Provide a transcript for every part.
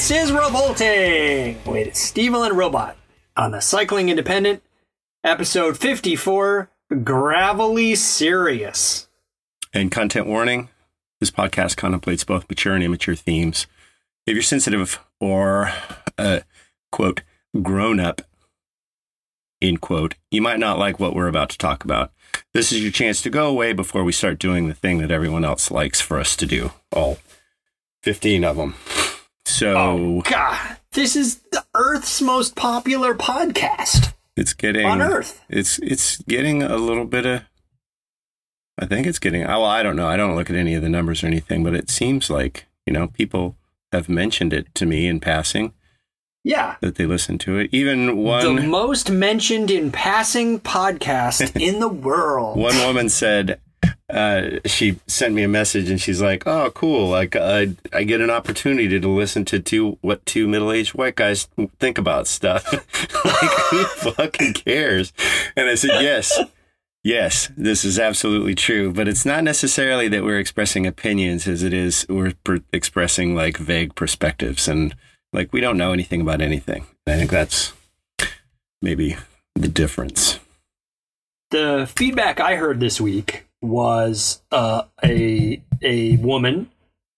This is Revolting with Steve and Robot on the Cycling Independent, episode 54 Gravelly Serious. And content warning this podcast contemplates both mature and immature themes. If you're sensitive or, uh, quote, grown up, in quote, you might not like what we're about to talk about. This is your chance to go away before we start doing the thing that everyone else likes for us to do. All 15 of them. So, Oh, God. This is the Earth's most popular podcast it's getting on Earth. It's it's getting a little bit of. I think it's getting. Oh, well, I don't know. I don't look at any of the numbers or anything, but it seems like you know people have mentioned it to me in passing Yeah. that they listen to it. Even one the most mentioned in passing podcast in the world. one woman said uh, she sent me a message and she's like, "Oh, cool! Like I I get an opportunity to listen to two what two middle aged white guys think about stuff. like who fucking cares?" And I said, "Yes." Yes, this is absolutely true, but it's not necessarily that we're expressing opinions as it is we're per- expressing like vague perspectives and like we don't know anything about anything. I think that's maybe the difference. the feedback I heard this week was uh, a a woman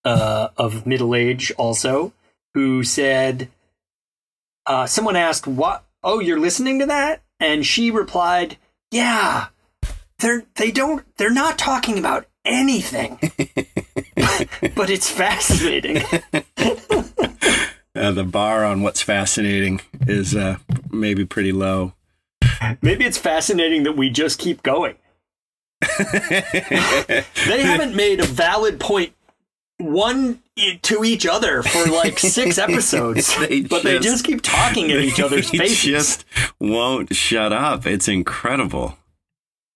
uh, of middle age also who said uh, someone asked what? Oh you're listening to that? And she replied yeah they're they don't they're not talking about anything. But it's fascinating. Uh, the bar on what's fascinating is uh, maybe pretty low. maybe it's fascinating that we just keep going they haven't made a valid point one to each other for like six episodes, They but they just- just keep talking in each other's They faces. just won't shut up. It's incredible.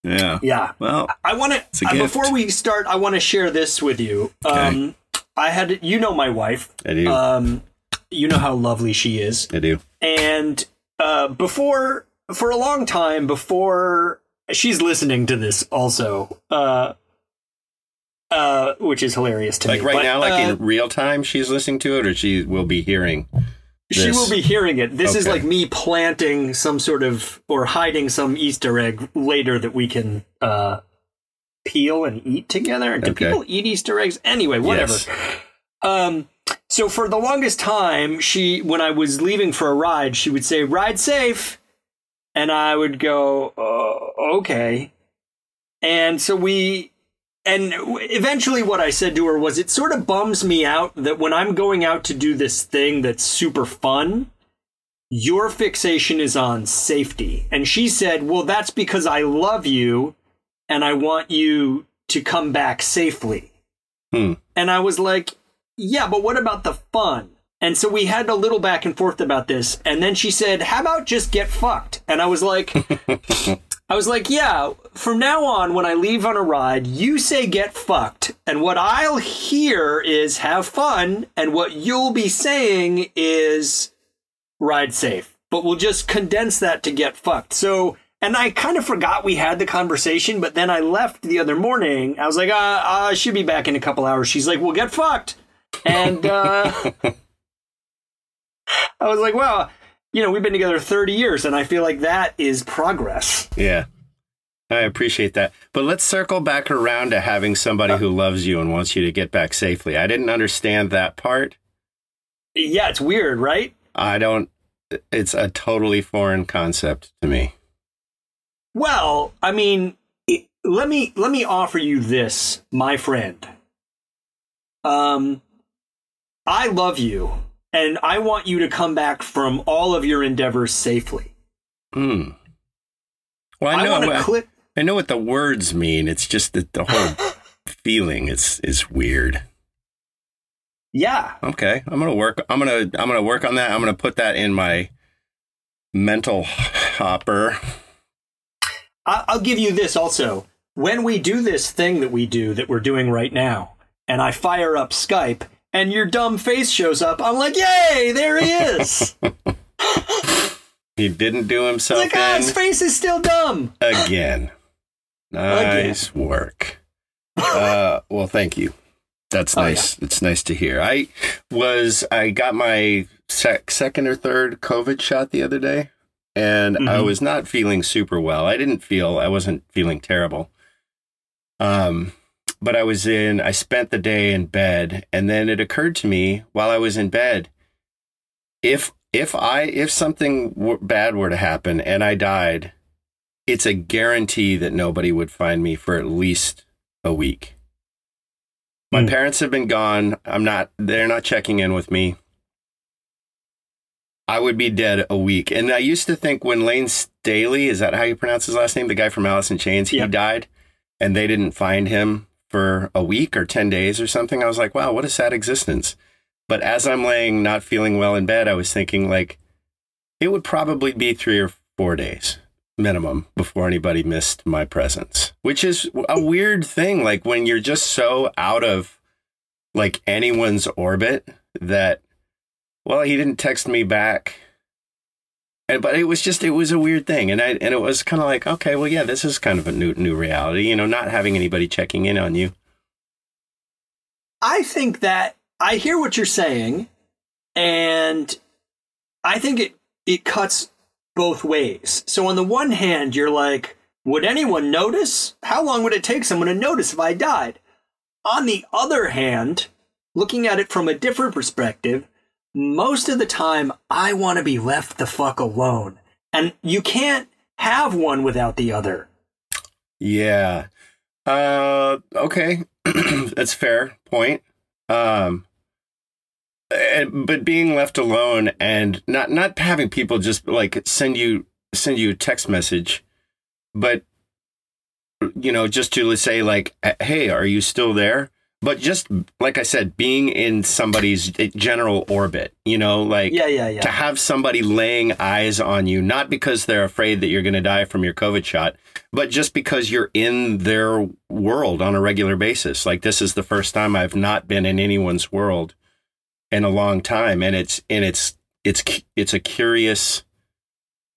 Yeah. yeah, Well, I want to. gift. before we start, I want to share this with you. Um, I had, you know, my wife. I do. Um, you know how lovely she is, I do. and uh, before for a long time before she's listening to this also. Uh, uh, which is hilarious to Like me. Like right But, now, like uh, in real time, she's listening to it, or she will be hearing. She will be hearing it. This is like me planting some sort of or hiding some Easter egg later that we can uh, peel and eat together. Do Okay. people eat Easter eggs? Anyway, whatever. Yes. Um, so for the longest time, she when I was leaving for a ride, she would say, "Ride safe," and I would go, uh, "Okay." And so we, and eventually, what I said to her was, "It sort of bums me out that when I'm going out to do this thing that's super fun." Your fixation is on safety. And she said, Well, that's because I love you and I want you to come back safely. Hmm. And I was like, yeah, but what about the fun? And so we had a little back and forth about this. And then she said, how about just get fucked? And I was like, I was like, yeah, from now on, when I leave on a ride, you say get fucked. And what I'll hear is have fun. And what you'll be saying is ride safe. But we'll just condense that to get fucked. So, and I kind of forgot we had the conversation, but then I left the other morning. I was like, uh, I should be back in a couple hours. She's like, well, get fucked. And uh, I was like, well, you know, we've been together 30 years, and I feel like that is progress. Yeah. I appreciate that. But let's circle back around to having somebody who loves you and wants you to get back safely. I didn't understand that part. Yeah, it's weird, right? I don't, it's a totally foreign concept to me. Well, I mean, it, let me let me offer you this, my friend. Um, I love you, and I want you to come back from all of your endeavors safely. Hmm. Well, I I know. to I, click. I know what the words mean. It's just that the whole feeling is is weird. Yeah, Okay, I'm gonna work. I'm gonna I'm gonna work on that. I'm gonna put that in my mental hopper. I- I'll give you this also. When we do this thing that we do that we're doing right now, and I fire up Skype, and your dumb face shows up, I'm like, "Yay! There he is!" He didn't do himself like, ah, his face is still dumb. again. Nice work. Uh, well, thank you. That's Oh, nice. It's nice to hear. I was I got my sec- second or third COVID shot the other day, and I Mhm. was not feeling super well. I didn't feel I wasn't feeling terrible. Um, but I was in. I spent the day in bed, and then it occurred to me while I was in bed, if if I if something w- bad were to happen and I died, it's a guarantee that nobody would find me for at least a week. My Hmm. parents have been gone. I'm not, they're not checking in with me. I would be dead a week. And I used to think when Layne Staley, is that how you pronounce his last name? The guy from Alice in Chains, he Yep. died and they didn't find him for a week or 10 days or something. I was like, wow, what a sad existence. But as I'm laying not feeling well in bed, I was thinking like it would probably be three or four days minimum before anybody missed my presence, which is a weird thing. Like when you're just so out of like anyone's orbit that, well, he didn't text me back. And, but it was just it was a weird thing, and I and it was kind of like okay, well, yeah, this is kind of a new new reality, you know, not having anybody checking in on you. I think that I hear what you're saying, and I think it it cuts both ways. So on the one hand, you're like, would anyone notice? How long would it take someone to notice if I died? On the other hand, looking at it from a different perspective, most of the time I want to be left the fuck alone. And you can't have one without the other. Yeah. Uh okay. That's fair point. Um eh, but being left alone and not not having people just like send you send you a text message but you know just to say like hey are you still there but just like i said being in somebody's general orbit you know like Yeah, yeah, yeah. to have somebody laying eyes on you, not because they're afraid that you're going to die from your COVID shot, but just because you're in their world on a regular basis. Like this is the first time I've not been in anyone's world in a long time, and it's and it's it's it's a curious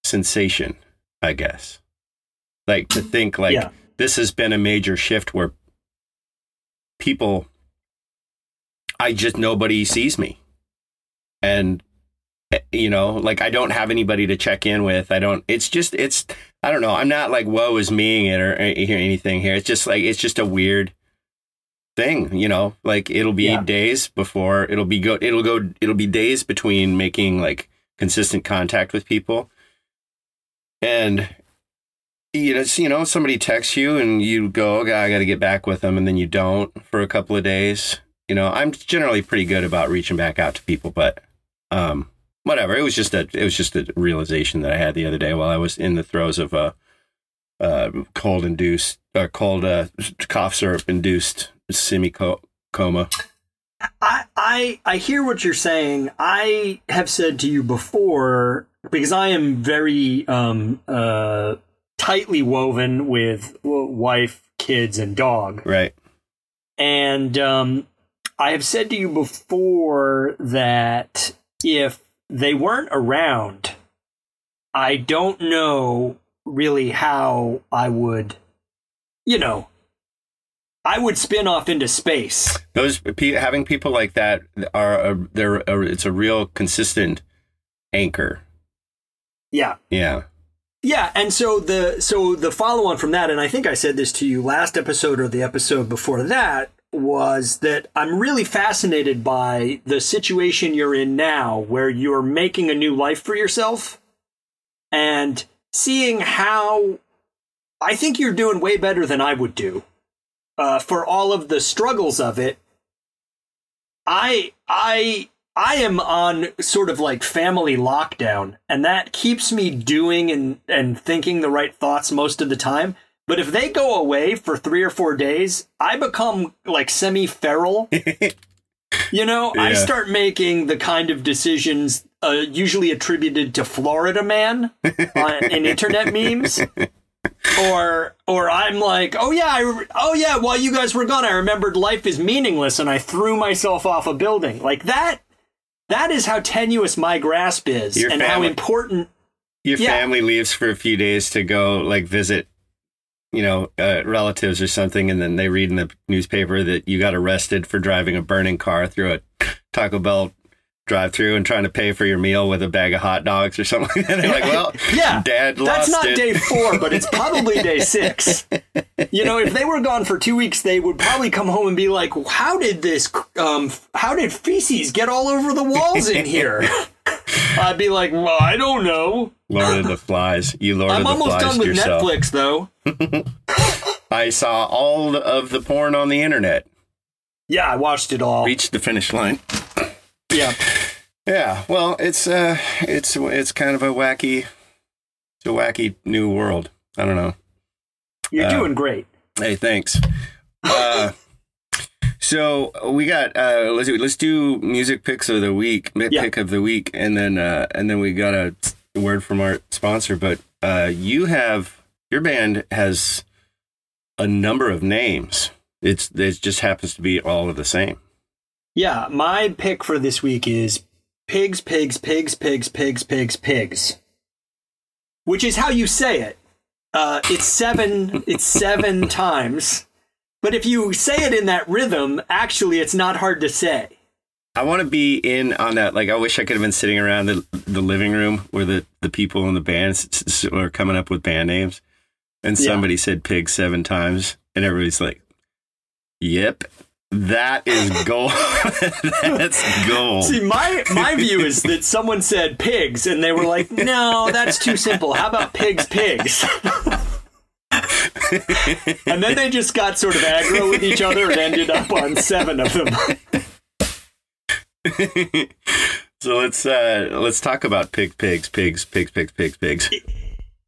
sensation, I guess. Like to think like Yeah. this has been a major shift where people, I just nobody sees me. And eh, you know like i don't have anybody to check in with. I don't it's just it's i don't know. I'm not like woe is meing it or or anything here. It's just like it's just a weird thing you know? Like it'll be Yeah. days before it'll be go it'll go it'll be days between making like consistent contact with people. And you know, you know, somebody texts you and you go, okay, I got to get back with them, and then you don't for a couple of days. You know, I'm generally pretty good about reaching back out to people, but um, whatever. It was just a, it was just a realization that I had the other day while I was in the throes of a, uh, cold induced, uh, cold uh, cough syrup induced semi coma. I, I I hear what you're saying. I have said to you before because I am very um uh tightly woven with wife, kids, and dog, Right. and um I have said to you before that if they weren't around, I don't know really how I would, you know, I would spin off into space. Those having people like that are a, they're a, it's a real consistent anchor. Yeah. Yeah. Yeah, and so the so the follow on from that, and I think I said this to you last episode or the episode before that, was that I'm really fascinated by the situation you're in now, where you're making a new life for yourself, and seeing how I think you're doing way better than I would do. Uh, for all of the struggles of it, I I I am on sort of like family lockdown, and that keeps me doing and, and thinking the right thoughts most of the time. But if they go away for three or four days, I become like semi feral. you know, I start making the kind of decisions uh, usually attributed to Florida man on, in internet memes. Or, or I'm like, oh yeah, I, oh yeah. While you guys were gone, I remembered life is meaningless, and I threw myself off a building. Like that. That is how tenuous my grasp is, Your and how important. Your Yeah. family leaves for a few days to go like visit, you know, uh, relatives or something, and then they read in the newspaper that you got arrested for driving a burning car through a Taco Bell drive-through and trying to pay for your meal with a bag of hot dogs or something. and they're like, "Well, Yeah, Dad That's not it." day four, but it's probably day six. You know, if they were gone for two weeks, they would probably come home and be like, "How did this? Um, how did feces get all over the walls in here?" I'd be like, "Well, I don't know. Lord of the Flies. You Lord I'm of the almost done with yourself. Netflix, though." I saw all of the porn on the internet. Yeah, I watched it all. Reached the finish line. Yeah, Yeah, well, it's uh, it's it's kind of a wacky, it's a wacky new world. I don't know. you're Uh, doing great. Hey, thanks. Uh, so we got uh, let's do let's do music picks of the week, Yeah. pick of the week, and then uh, and then we got a word from our sponsor. But uh, you have your band has a number of names. It's it just happens to be all of the same. Yeah, my pick for this week is pigs, pigs, pigs, pigs, pigs, pigs, pigs, which is how you say it. Uh, it's seven. it's seven times, but if you say it in that rhythm, actually, it's not hard to say. I want to be in on that. Like, I wish I could have been sitting around the the living room where the the people in the bands are coming up with band names, and Yeah. somebody said "pig" seven times, and everybody's like, "Yep, that is gold. That's gold." See, my my view is that someone said pigs, and they were like, "No, that's too simple. How about pigs, pigs?" and then they just got sort of aggro with each other and ended up on seven of them. so let's uh let's talk about pig, pigs, pigs, pigs, pigs, pigs, pigs.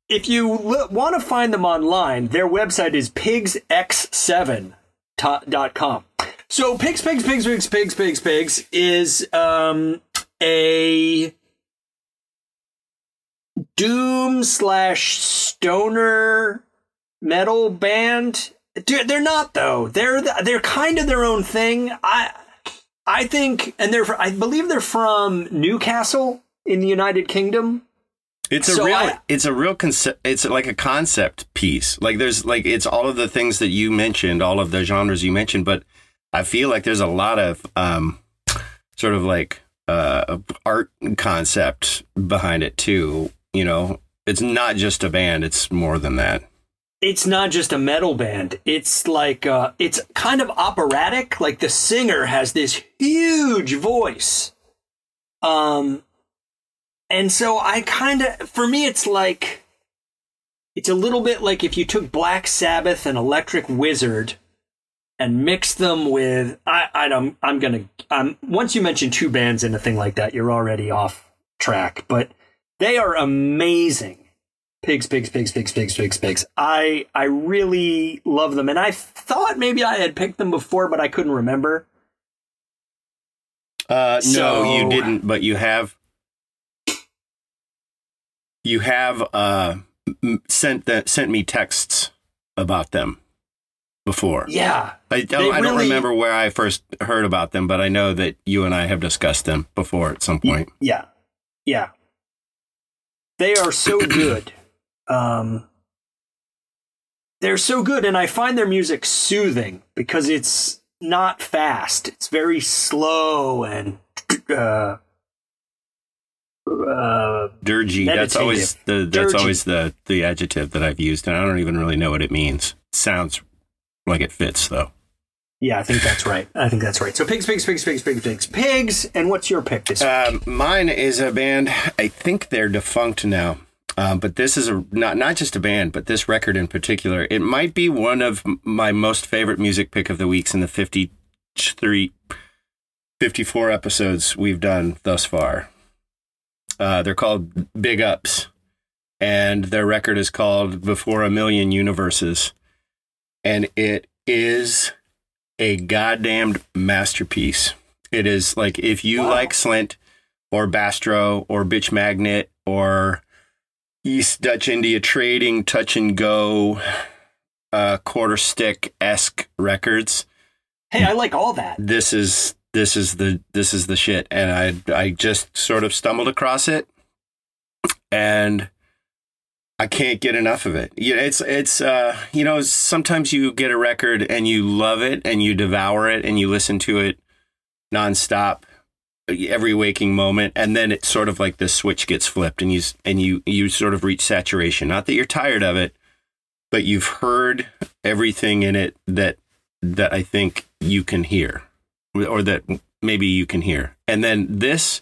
if you want to find them online, their website is pigsx7.com. So pigs, pigs, pigs, pigs, pigs, pigs, pigs is um, a doom slash stoner metal band. Dude, They're not though. They're they're kind of their own thing. I I think, and they're I believe they're from Newcastle in the United Kingdom. It's a So real, I- it's a real concept. It's like a concept piece. Like there's like it's all of the things that you mentioned, all of the genres you mentioned, but I feel like there's a lot of um, sort of like uh, art concept behind it too. You know, it's not just a band; it's more than that. it's not just a metal band. It's like uh, it's kind of operatic. Like the singer has this huge voice, um, and so I kind of, for me, it's like it's a little bit like if you took Black Sabbath and Electric Wizard and mix them with I I don't I'm gonna um once you mention two bands in a thing like that, you're already off track. But they are amazing pigs pigs pigs pigs pigs pigs pigs i i really love them and i thought maybe i had picked them before but i couldn't remember Uh, So- no, you didn't, but you have. You have uh, sent that sent me texts about them before. yeah I don't, I don't really- remember where I first heard about them, but I know that you and I have discussed them before at some point. yeah yeah they are so good um they're so good and i find their music soothing because it's not fast it's very slow and uh uh, Dirgy. That's always the that's Dirgy. always the the adjective that I've used, and I don't even really know what it means. sounds like it fits though. yeah, I think that's right. I think that's right. So pigs, pigs, pigs, pigs, pigs, pigs, pigs. And what's your pick this week? Um, mine is a band. I think they're defunct now. Um, but this is a not not just a band, but this record in particular. It might be one of my most favorite music pick of the weeks in the 53 54 episodes we've done thus far. Uh, they're called Big Ups, and their record is called Before a Million Universes. And it is a goddamned masterpiece. It is like if you Wow. like Slint or Bastro or Bitch Magnet or East Dutch India Trading, Touch and Go, uh, Quarter Stick esque records Hey, I like all that. this is this is the this is the shit and i i just sort of stumbled across it and i can't get enough of it it's it's uh you know sometimes you get a record and you love it and you devour it and you listen to it nonstop every waking moment and then it's sort of like the switch gets flipped and you and you you sort of reach saturation not that you're tired of it but you've heard everything in it that that I think you can hear, or that maybe you can hear. And then this,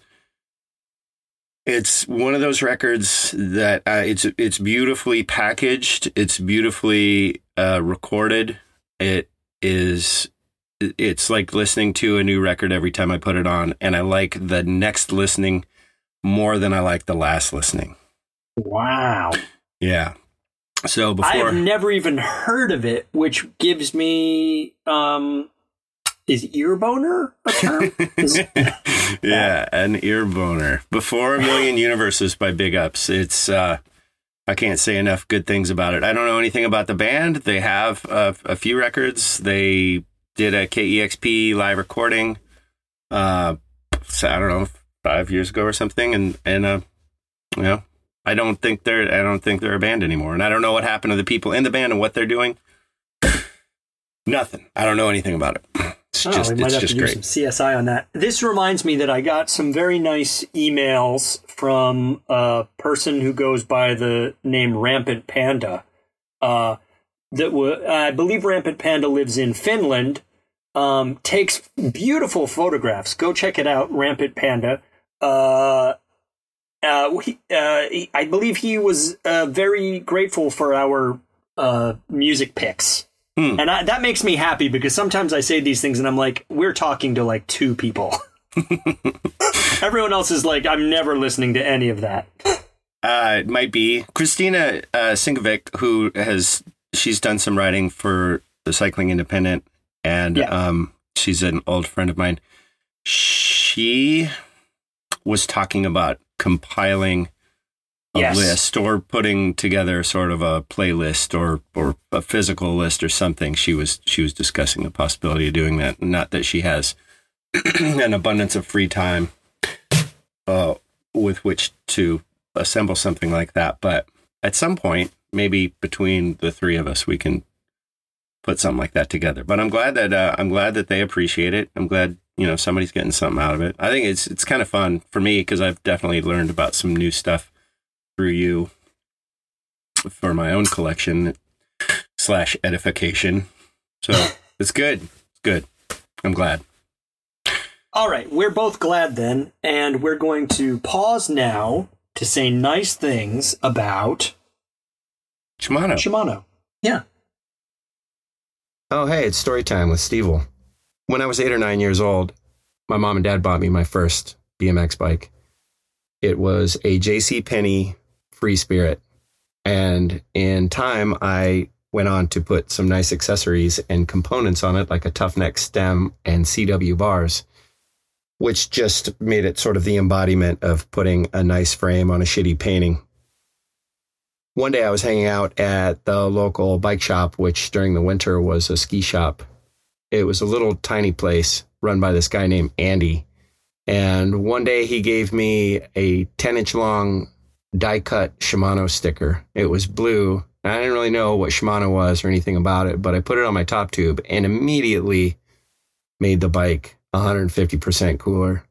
it's one of those records that uh, it's it's beautifully packaged, it's beautifully uh, recorded. It is. It's like listening to a new record every time I put it on, and I like the next listening more than I like the last listening. Wow. Yeah. So before I have never even heard of it, which gives me um is ear boner a term? Is- yeah, an ear boner. Before a Million Universes by Big Ups. It's uh I can't say enough good things about it. I don't know anything about the band. They have uh, a few records. They did a KEXP live recording uh so I don't know, 5 years ago or something and and uh you know, I don't think they're I don't think they're a band anymore. And I don't know what happened to the people in the band and what they're doing. Nothing. I don't know anything about it. It's Oh, just we might it's have just to do some CSI on that. This reminds me that I got some very nice emails from a person who goes by the name Rampant Panda. Uh, that w- I believe Rampant Panda lives in Finland. Um, takes beautiful photographs. Go check it out, Rampant Panda. Uh, uh, he, uh, he- I believe he was uh, very grateful for our uh, music picks. Hmm. And I, that makes me happy because sometimes I say these things and I'm like, we're talking to like two people. Everyone else is like, I'm never listening to any of that. Uh, it might be Christina uh, Sinkovic, who has she's done some writing for the Cycling Independent, and Yeah. um, she's an old friend of mine. She was talking about compiling a Yes. list or putting together sort of a playlist or or a physical list or something. She was she was discussing the possibility of doing that. Not that she has an abundance of free time uh, with which to assemble something like that. But at some point, maybe between the three of us, we can put something like that together. But I'm glad that uh, I'm glad that they appreciate it. I'm glad you know somebody's getting something out of it. I think it's it's kind of fun for me because I've definitely learned about some new stuff through you for my own collection slash edification. So it's good. It's good. I'm glad. All right, we're both glad then, and we're going to pause now to say nice things about Shimano. Shimano. Yeah. Oh, hey, it's story time with Stevel. When I was eight or nine years old, my mom and dad bought me my first BMX bike. It was a JC Penney Free Spirit. And in time, I went on to put some nice accessories and components on it, like a Tuff Neck stem and CW bars, which just made it sort of the embodiment of putting a nice frame on a shitty painting. One day I was hanging out at the local bike shop, which during the winter was a ski shop. It was a little tiny place run by this guy named Andy. And one day he gave me a 10 inch long die cut Shimano sticker. It was blue. I didn't really know what Shimano was or anything about it, but I put it on my top tube and immediately made the bike 150% cooler.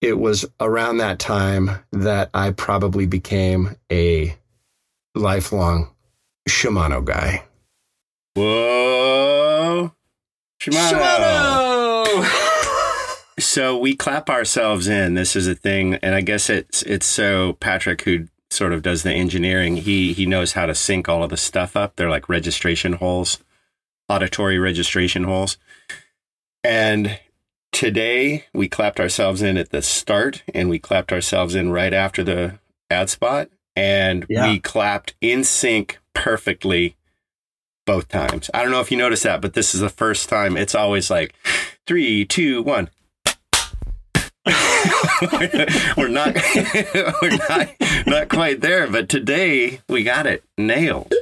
It was around that time that I probably became a lifelong Shimano guy. Whoa. Shimano! So we clap ourselves in. This is a thing, and I guess it's it's so Patrick who sort of does the engineering. He he knows how to sync all of the stuff up. They're like registration holes, auditory registration holes. And today we clapped ourselves in at the start and we clapped ourselves in right after the ad spot and Yeah. we clapped in sync perfectly both times. I don't know if you noticed that, but this is the first time it's always like three, two, one. we're not we're not not quite there, but today we got it nailed.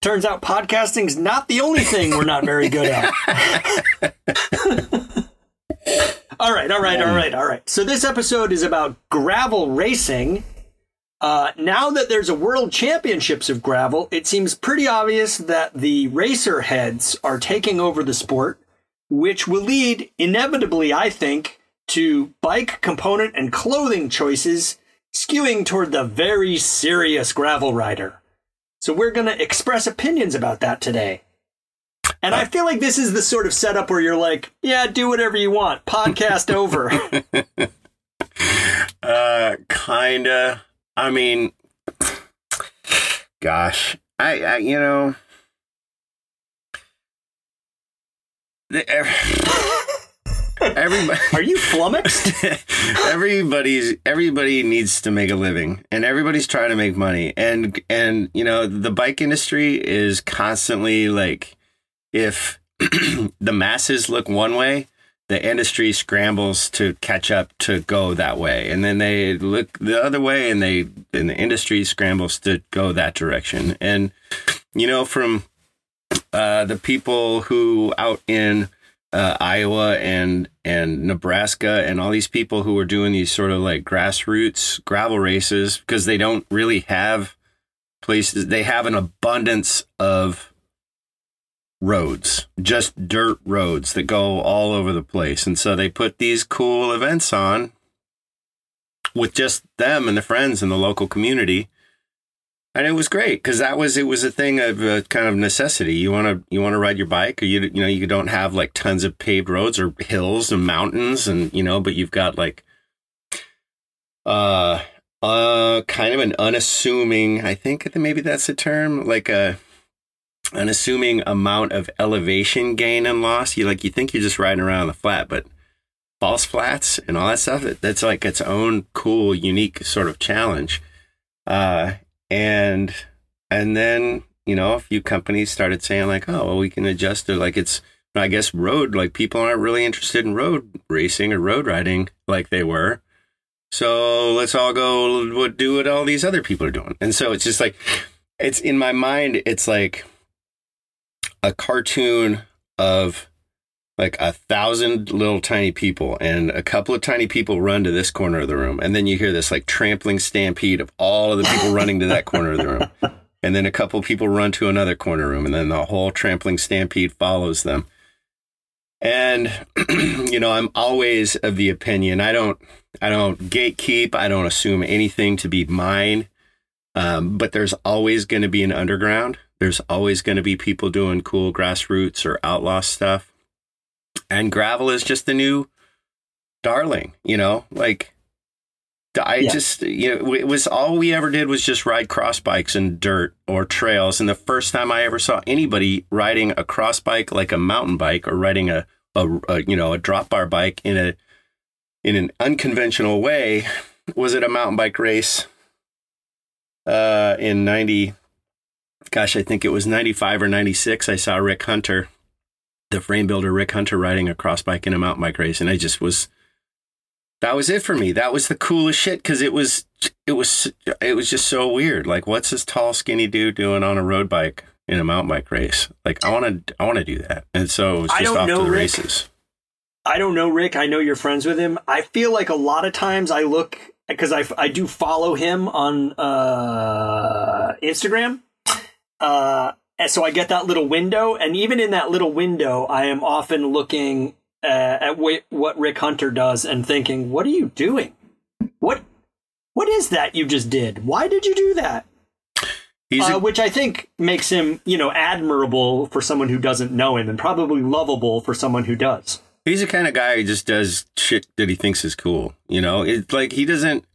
Turns out podcasting's not the only thing we're not very good at. all right, all right, all right, all right. So this episode is about gravel racing. Uh, now that there's a world championships of gravel, it seems pretty obvious that the racer heads are taking over the sport, which will lead inevitably, I think, to bike component and clothing choices skewing toward the very serious gravel rider. So we're going to express opinions about that today. And I feel like this is the sort of setup where you're like, yeah, do whatever you want. Podcast over. Uh, kinda. I mean, gosh, I, I you know, the, ev- everybody, Are you flummoxed? everybody's everybody needs to make a living, and everybody's trying to make money, and and you know, the bike industry is constantly like, if the masses look one way, the industry scrambles to catch up to go that way and then they look the other way and they and the industry scrambles to go that direction and you know from uh, the people who out in uh, Iowa and and Nebraska and all these people who are doing these sort of like grassroots gravel races because they don't really have places they have an abundance of roads, just dirt roads that go all over the place. And so they put these cool events on with just them and the friends in the local community. And it was great because that was it was a thing of uh, kind of necessity. You want to you want to ride your bike, or you you know you don't have like tons of paved roads or hills and mountains, and you know, but you've got like uh uh kind of an unassuming. I think maybe that's the term, like a unassuming amount of elevation gain and loss. You like you think you're just riding around the flat, but false flats and all that stuff. That's like its own cool, unique sort of challenge. Uh, and and then you know a few companies started saying like, oh, well, we can adjust it. Like it's I guess road like people aren't really interested in road racing or road riding like they were. So let's all go do what all these other people are doing. And so it's just like it's in my mind. It's like a cartoon of like a thousand little tiny people and a couple of tiny people run to this corner of the room and then you hear this like trampling stampede of all of the people running to that corner of the room and then a couple of people run to another corner room and then the whole trampling stampede follows them and you know i'm always of the opinion i don't i don't gatekeep i don't assume anything to be mine um, but there's always going to be an underground there's always going to be people doing cool grassroots or outlaw stuff. And gravel is just the new darling, you know? Like, I Yeah. just, you know, it was all we ever did was just ride cross bikes in dirt or trails. And the first time I ever saw anybody riding a cross bike like a mountain bike or riding a, a, a you know, a drop bar bike in a, in an unconventional way was at a mountain bike race uh, in 90, gosh, I think it was 95 or 96. I saw Rick Hunter, the frame builder Rick Hunter, riding a cross bike in a mountain bike race. And I just was, that was it for me. That was the coolest shit because it was, it was, it was just so weird. Like, what's this tall, skinny dude doing on a road bike in a mountain bike race? Like, I want to, I want to do that. And so it was I just off know, to the Rick. races. I don't know, Rick. I know you're friends with him. I feel like a lot of times I look because I, I do follow him on uh, Instagram. Uh, and so I get that little window, and even in that little window, I am often looking uh, at wh- what Rick Hunter does and thinking, "What are you doing? What what is that you just did? Why did you do that?" A, uh, which I think makes him, you know, admirable for someone who doesn't know him, and probably lovable for someone who does. He's the kind of guy who just does shit that he thinks is cool. You know, it's like he doesn't.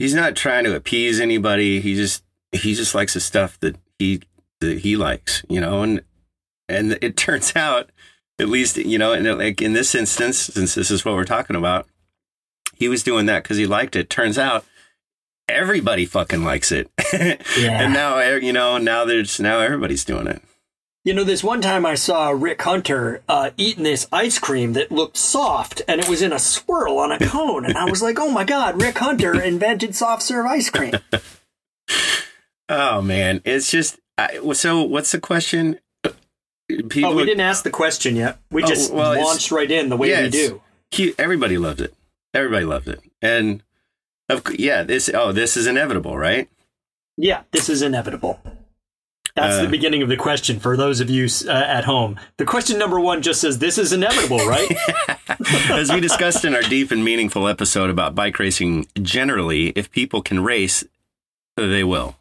He's not trying to appease anybody. He just he just likes the stuff that he that he likes. You know, and and it turns out at least you know, and like in this instance, since this is what we're talking about, he was doing that because he liked it. Turns out everybody fucking likes it, Yeah. and now eh, you know now there's now everybody's doing it. You know, this one time I saw Rick Hunter uh, eating this ice cream that looked soft, and it was in a swirl on a cone, and I was like, "Oh my god, Rick Hunter invented soft serve ice cream." Oh man, it's just I, so. What's the question? People, Oh, we didn't ask the question yet. We Oh, just well, launched right in the way yeah, we do. he- everybody loved it. Everybody loved it, and of yeah, this oh this is inevitable, right? Yeah, this is inevitable. That's Uh, the beginning of the question for those of you uh, at home. The question number one just says, "This is inevitable, right?" As we discussed in our deep and meaningful episode about bike racing generally, if people can race, they will.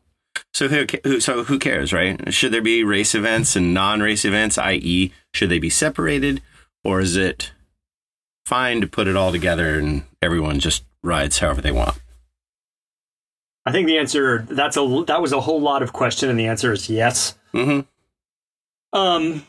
So who, who so who cares, right? Should there be race events and non-race events, i.e., should they be separated, or is it fine to put it all together and everyone just rides however they want? I think the answer that's a that was a whole lot of question, and the answer is yes. hmm Um,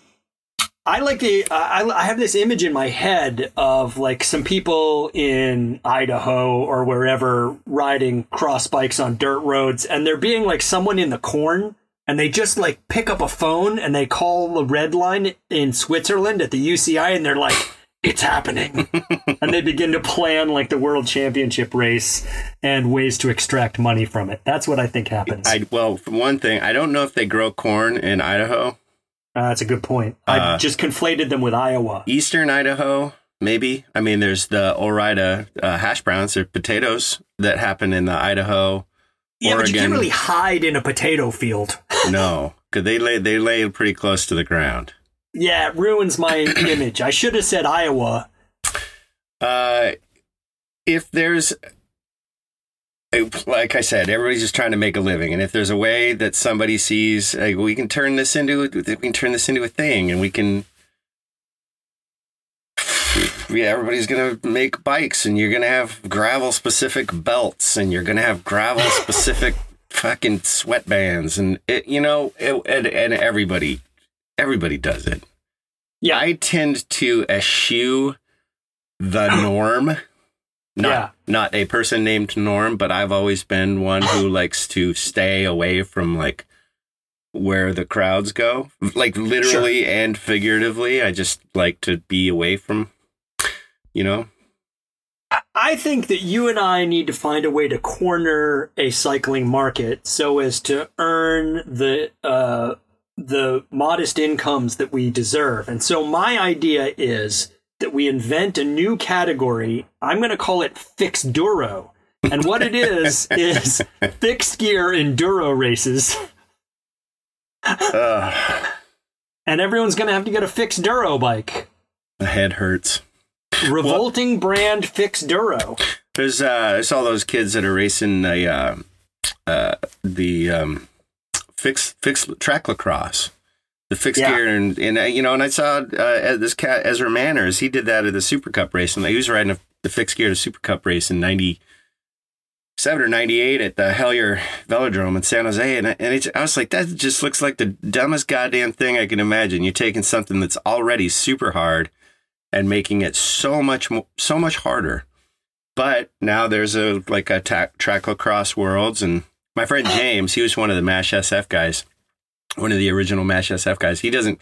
I like the I, I have this image in my head of like some people in Idaho or wherever riding cross bikes on dirt roads, and there being like someone in the corn, and they just like pick up a phone and they call the red line in Switzerland at the UCI, and they're like. It's happening. and they begin to plan like the world championship race and ways to extract money from it. That's what I think happens. I well, for one thing, I don't know if they grow corn in Idaho, Uh, that's a good point. I Uh, just conflated them with Iowa. eastern Idaho, maybe. I mean, there's the Ore-Ida uh, hash browns or potatoes that happen in the Idaho. Yeah, but you can't really hide in a potato field. No, because they lay they lay pretty close to the ground. Yeah, it ruins my image. I should have said Iowa. Uh, if there's, like I said, everybody's just trying to make a living, and if there's a way that somebody sees, like, we can turn this into, we can turn this into a thing, and we can. Yeah, everybody's gonna make bikes, and you're gonna have gravel specific belts, and you're gonna have gravel specific fucking sweatbands, and it, you know, it, and, and everybody, everybody does it. Yeah. I tend to eschew the norm. Not Yeah. Not a person named Norm, but I've always been one who likes to stay away from like where the crowds go. Like literally and figuratively. I just like to be away from you know. I think that you and I need to find a way to corner a cycling market so as to earn the uh, the modest incomes that we deserve. And so my idea is that we invent a new category. I'm going to call it fixed duro. And what it is is fixed gear enduro races. Ugh, And everyone's going to have to get a fixed duro bike. the head hurts. Revolting brand fixed duro. There's uh there's all those kids that are racing the uh, uh the um fixed fixed track lacrosse. The fixed Yeah. gear and, and uh, you know, and I saw uh, this cat Ezra Manners. He did that at the Super Cup race, and he was riding a, the fixed gear to Super Cup race in '97 or '98 at the Hellyer Velodrome in San Jose. And, I- and it, I was like, that just looks like the dumbest goddamn thing I can imagine. You're taking something that's already super hard and making it so much mo- so much harder. But now there's a like a ta- track lacrosse worlds, and my friend James, he was one of the Mash SF guys, one of the original Mash SF guys. He doesn't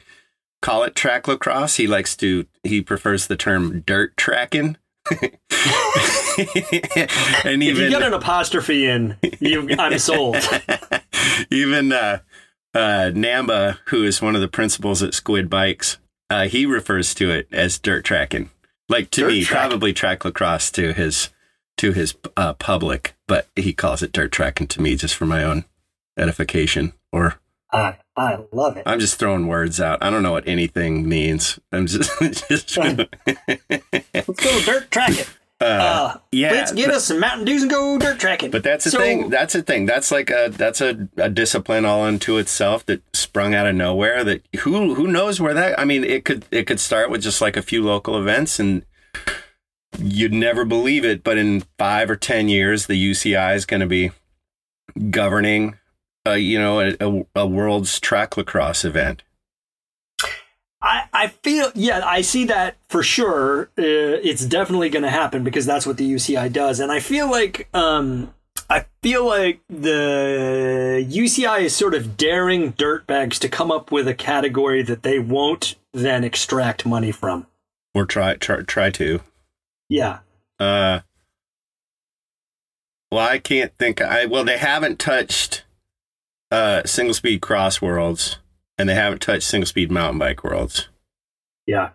call it track lacrosse. He likes to he prefers the term dirt tracking. and If you even get an apostrophe in, you, I'm sold. even uh, uh, Namba, who is one of the principals at Squid Bikes, uh, he refers to it as dirt tracking. Like to Dirt me, tracking. probably track lacrosse to his to his uh, public, but he calls it dirt tracking to me just for my own edification. Or I, I love it. I'm just throwing words out. I don't know what anything means. I'm just, just Let's go dirt tracking. uh, Uh, yeah. let's get us some Mountain Dews and go dirt tracking. But that's the So- thing. That's the thing. That's like a that's a, a discipline all unto itself that sprung out of nowhere. That who who knows where that? I mean, it could it could start with just like a few local events, and you'd never believe it. But in five or ten years, the UCI is going to be governing, uh, you know, a, a, a world's track lacrosse event. I, I feel yeah, I see that for sure. Uh, it's definitely going to happen because that's what the UCI does, and I feel like um, I feel like the UCI is sort of daring dirtbags to come up with a category that they won't then extract money from. Or try try try to. Yeah. Uh. Well, I can't think. I well, they haven't touched uh single speed cross worlds, and they haven't touched single speed mountain bike worlds. Yeah.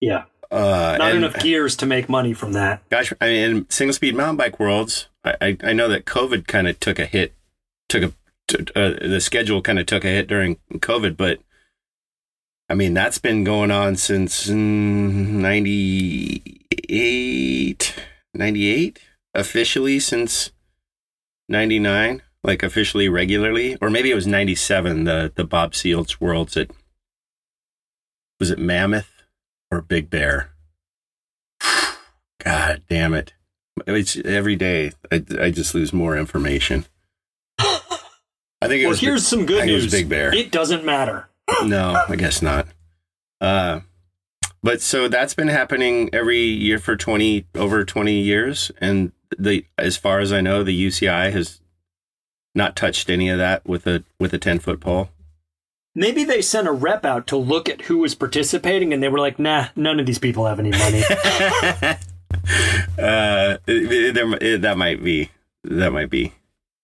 Yeah. Uh, Not and- enough gears to make money from that. Gosh, I mean, single speed mountain bike worlds, I, I, I know that COVID kind of took a hit, took a, t- uh, the schedule kind of took a hit during COVID, but I mean, that's been going on since mm, 98, 98, officially since 99, like officially regularly, or maybe it was 97, the, the Bob Seals worlds at, was it Mammoth or Big Bear? God damn it. It's every day. I, I just lose more information. I think it Well, was here's some I good think it was news. Big Bear. It doesn't matter. no, I guess not. Uh, but so that's been happening every year for 20 over 20 years and the as far as I know the UCI has not touched any of that with a with a 10 foot pole. Maybe they sent a rep out to look at who was participating, and they were like, "Nah, none of these people have any money." uh, there, that might be. That might be.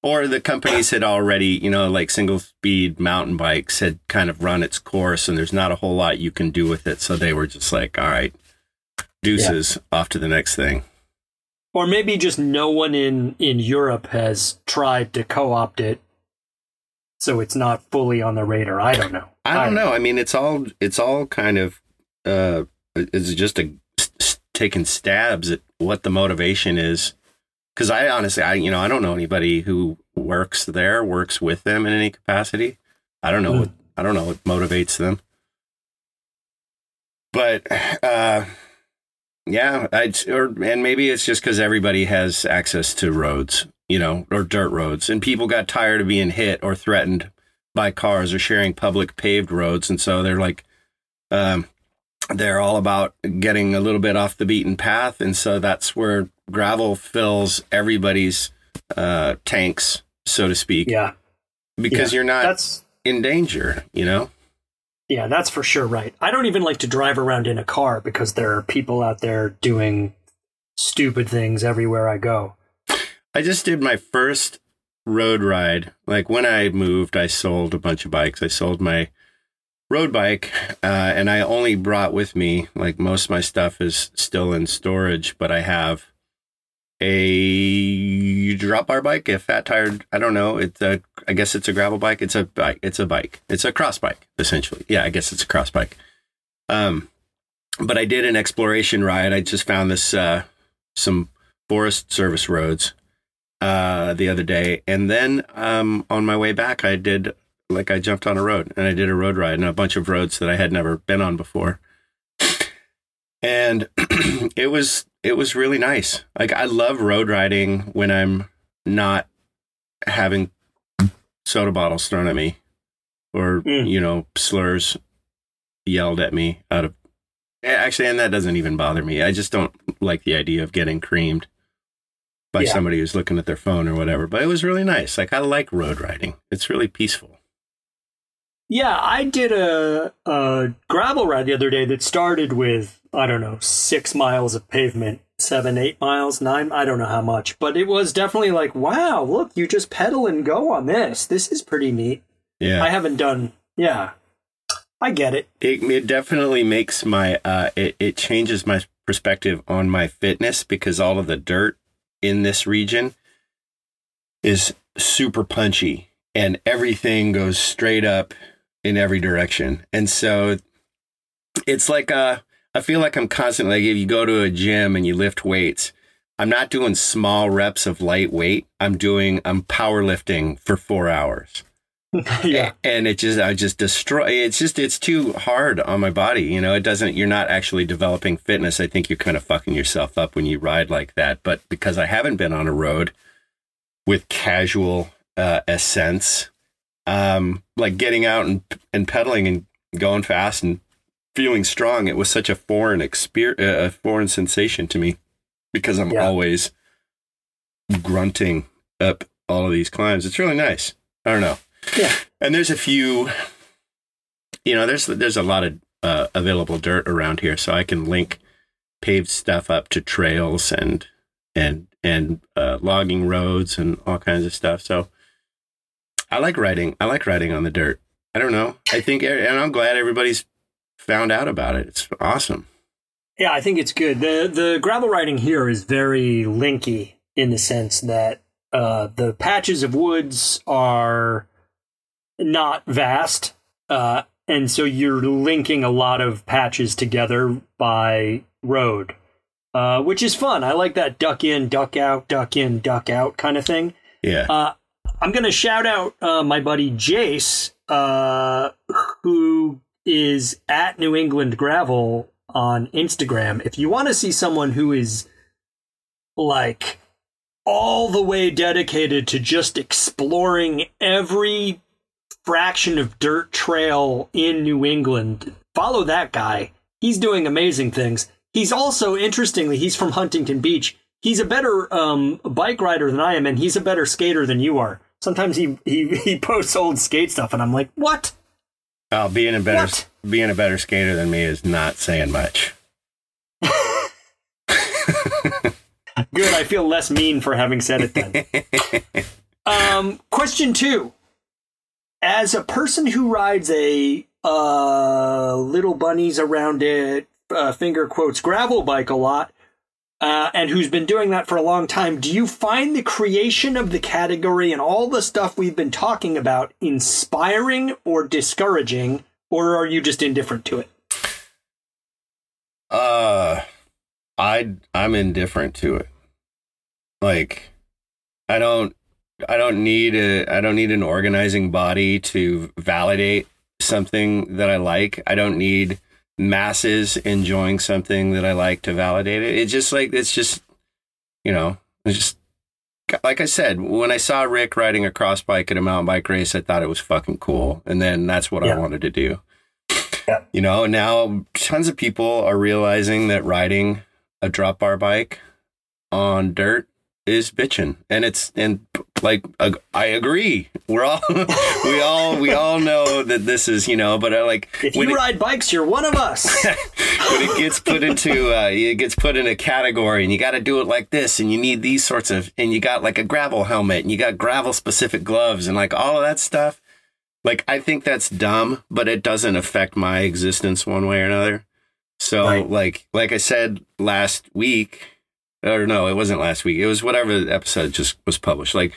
Or the companies had already, you know, like single speed mountain bikes had kind of run its course and there's not a whole lot you can do with it. So they were just like, all right, deuces, off to the next thing. Or maybe just no one in in Europe has tried to co-opt it, so it's not fully on the radar. I don't know. I don't know. I mean, it's all, it's all kind of, uh, it's just a taking stabs at what the motivation is. Cause I honestly, I, you know, I don't know anybody who works there, works with them in any capacity. I don't know Hmm. what, I don't know what motivates them. But, uh, yeah, I'd, or, and maybe it's just cause everybody has access to roads, you know, or dirt roads and people got tired of being hit or threatened by cars or sharing public paved roads. And so they're like, um, they're all about getting a little bit off the beaten path. And so that's where gravel fills everybody's uh, tanks, so to speak, Yeah, because yeah. you're not that's in danger, you know? Yeah, that's for sure right. I don't even like to drive around in a car because there are people out there doing stupid things everywhere I go. I just did my first road ride. Like when I moved, I sold a bunch of bikes. I sold my road bike, uh, and I only brought with me, like most of my stuff is still in storage, but I have a drop bar bike, a fat tired, I don't know. It's a, I guess it's a gravel bike. It's a bike. It's a bike. It's a cross bike, essentially. Yeah, I guess it's a cross bike. Um, but I did an exploration ride. I just found this, uh, some forest service roads uh, the other day, and then um, on my way back, I did like I jumped on a road and I did a road ride and a bunch of roads that I had never been on before, and it was it was really nice. Like I love road riding when I'm not having soda bottles thrown at me or Mm. you know slurs yelled at me out of actually and that doesn't even bother me i just don't like the idea of getting creamed by Yeah. somebody who's looking at their phone or whatever but it was really nice like i like road riding it's really peaceful Yeah, I did a, a gravel ride the other day that started with, I don't know, six miles of pavement, seven, eight miles, nine, I don't know how much. But it was definitely like, wow, look, you just pedal and go on this. This is pretty neat. yeah I haven't done, yeah. I get it. it, it definitely makes my uh it, it changes my perspective on my fitness because all of the dirt in this region is super punchy and everything goes straight up in every direction. And so it's like uh i feel like i'm constantly like if you go to a gym and you lift weights i'm not doing small reps of light weight. I'm doing i'm powerlifting for four hours. Yeah. and it just i just destroy it's just it's too hard on my body you know? It doesn't you're not actually developing fitness. I think you're kind of fucking yourself up when you ride like that. But because i haven't been on a road with casual uh ascents um like getting out and and pedaling and going fast and feeling strong, it was such a foreign experience, a foreign sensation to me because I'm Yeah. always grunting up all of these climbs. It's really nice. I don't know. Yeah. And there's a few, you know, there's there's a lot of uh, available dirt around here, so I can link paved stuff up to trails and and and uh, logging roads and all kinds of stuff. So I like riding. I like riding on the dirt. I don't know. I think, and I'm glad everybody's found out about it. It's awesome. Yeah, I think it's good. The the gravel riding here is very linky in the sense that uh, the patches of woods are not vast, uh, and so you're linking a lot of patches together by road, uh, which is fun. I like that duck in, duck out, duck in, duck out kind of thing. Yeah. Uh, I'm going to shout out uh, my buddy Jace, uh, who is at New England Gravel on Instagram. If you want to see someone who is like all the way dedicated to just exploring every fraction of dirt trail in New England, follow that guy. He's doing amazing things. He's also, interestingly, he's from Huntington Beach. He's a better um, bike rider than I am, and he's a better skater than you are. Sometimes he, he, he posts old skate stuff, and I'm like, what? Oh, being a better What? being a better skater than me is not saying much. Good. I feel less mean for having said it then. um, question two. As a person who rides a uh, little bunnies around it, uh, finger quotes, gravel bike a lot, uh, and who's been doing that for a long time, do you find the creation of the category and all the stuff we've been talking about inspiring or discouraging, or are you just indifferent to it? Uh, I I'm indifferent to it. Like, I don't I don't need a I don't need an organizing body to validate something that I like. I don't need masses enjoying something that I like to validate it. It's just like it's just you know it's just like I said when I saw Rick riding a cross bike at a mountain bike race, I thought it was fucking cool, and then that's what Yeah. I wanted to do. Yeah. You know, now tons of people are realizing that riding a drop bar bike on dirt is bitching, and it's and like ag- I agree. We're all we all we all know that this is you know, but I like If when you it- ride bikes, you're one of us. when it gets put into uh, it gets put in a category and you got to do it like this and you need these sorts of and you got like a gravel helmet and you got gravel specific gloves and like all of that stuff like i think that's dumb but it doesn't affect my existence one way or another so Right. like like i said last week or no it wasn't last week it was whatever the episode just was published like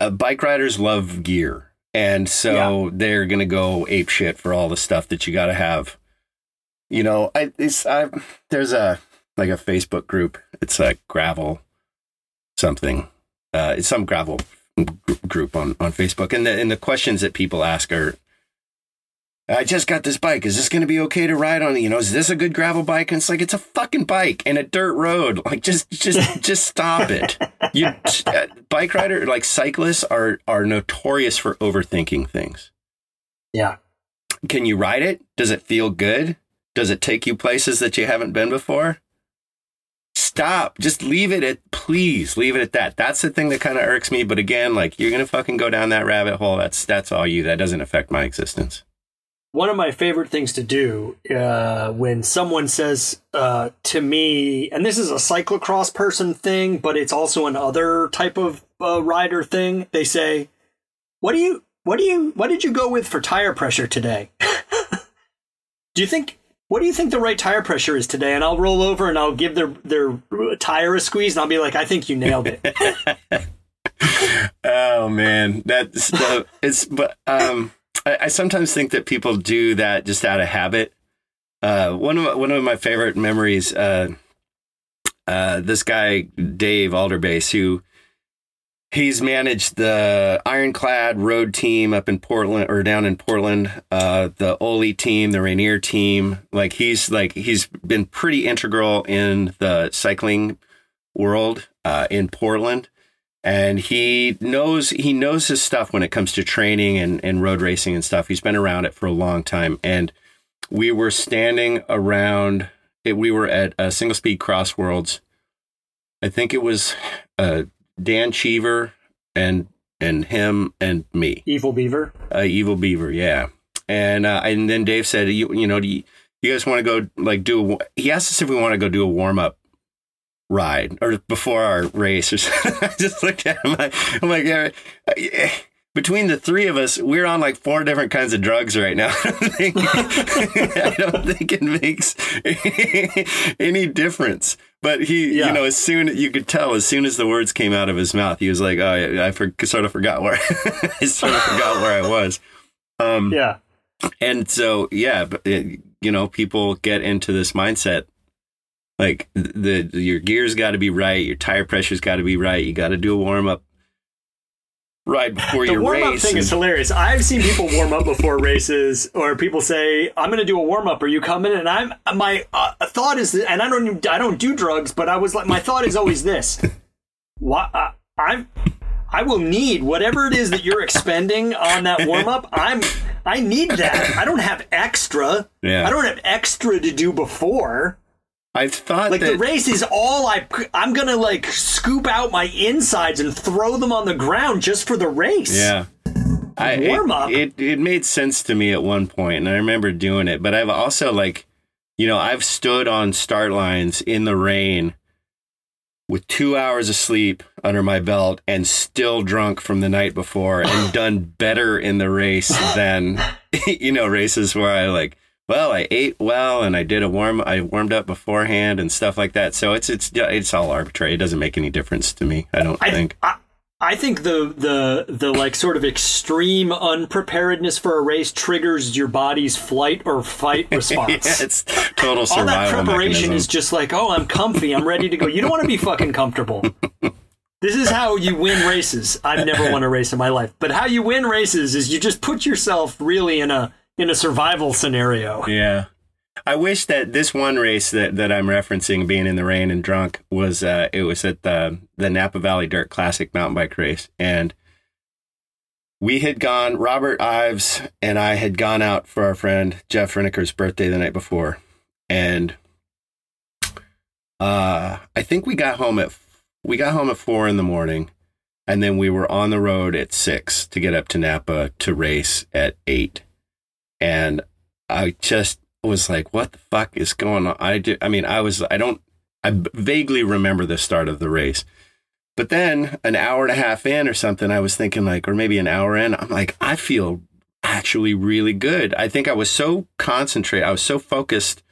uh, bike riders love gear and so they're gonna go ape shit for all the stuff that you got to have you know, I it's I there's a like a Facebook group. It's like gravel something. Uh, it's some gravel group on on Facebook, and the and the questions that people ask are. I just got this bike. Is this going to be okay to ride on? You know, is this a good gravel bike? And it's like it's a fucking bike and a dirt road. Like just just just stop it. You uh, bike rider like cyclists are are notorious for overthinking things yeah. can you ride it? Does it feel good? Does it take you places that you haven't been before? Stop. Just leave it at, please leave it at that. That's the thing that kind of irks me. But again, like you're going to fucking go down that rabbit hole. That's, that's all you. That doesn't affect my existence. One of my favorite things to do uh, when someone says uh, to me, and this is a cyclocross person thing, but it's also an other type of uh, rider thing. They say, "What do you? What do you? What did you go with for tire pressure today? do you think?" What do you think the right tire pressure is today? And I'll roll over and I'll give their their tire a squeeze, and I'll be like, "I think you nailed it." Oh man, that's the, it's, but, um, I, I sometimes think that people do that just out of habit. Uh, one of my, one of my favorite memories, uh, uh, this guy Dave Alderbase, who he's managed the Ironclad Road team up in Portland or down in Portland, uh, the Oli team, the Rainier team. Like he's like he's been pretty integral in the cycling world uh, in Portland and he knows he knows his stuff when it comes to training and, and road racing and stuff. He's been around it for a long time. And we were standing around. It, we were at a single speed cross worlds. I think it was uh, Dan Cheever and and him and me. Evil Beaver. Uh, Evil Beaver, yeah. And uh, and then Dave said, you you know, do you, you guys want to go like do? A, he asked us if we want to go do a warm up ride or before our race or something. I just looked at him. I, I'm like, yeah, yeah. Between the three of us, we're on like four different kinds of drugs right now. I don't think, I don't think it makes any difference. But he, Yeah. you know, as soon you could tell, as soon as the words came out of his mouth, he was like, "Oh, I, I for, sort of forgot where I sort of forgot where I was." Um, Yeah. and so, yeah, but it, you know, people get into this mindset like the, the your gear's got to be right, your tire pressure's got to be right. You got to do a warm up right before The your warm up race. thing is and- hilarious. I've seen people warm up before races, or people say, "I'm going to do a warm up. Are you coming?" And I'm my uh, thought is, and I don't even- I don't do drugs, but I was like, my thought is always this: What uh, I'm. I will need whatever it is that you're expending on that warm up. I'm I need that. I don't have extra. Yeah. I don't have extra to do before. I thought Like that the race is all I I'm going to like scoop out my insides and throw them on the ground just for the race. Yeah. I, it- Warm up. It, it made sense to me at one point, and I remember doing it. But I've also like, you know, I've stood on start lines in the rain with two hours of sleep under my belt and still drunk from the night before, and done better in the race than, you know, races where I like. Well, I ate well, and I did a warm. I warmed up beforehand and stuff like that. So it's it's it's all arbitrary. It doesn't make any difference to me. I don't I think. I, I think the the the like sort of extreme unpreparedness for a race triggers your body's flight or fight response. Yeah, it's total survival. All that preparation mechanism. is just like, oh, I'm comfy, I'm ready to go. You don't want to be fucking comfortable. This is how you win races. I've never won a race in my life, but how you win races is you just put yourself really in a in a survival scenario. Yeah. I wish that this one race that, that I'm referencing, being in the rain and drunk, was uh, it was at the the Napa Valley Dirt Classic mountain bike race, and we had gone. Robert Ives and I had gone out for our friend Jeff Reneker's birthday the night before, and uh, I think we got home at we got home at four in the morning, and then we were on the road at six to get up to Napa to race at eight, and I just was like, "What the fuck is going on?" I do. I mean, I was. I don't. I vaguely remember the start of the race, but then an hour and a half in or something, I was thinking like, or maybe an hour in, I'm like, I feel actually really good. I think I was so concentrated. I was so focused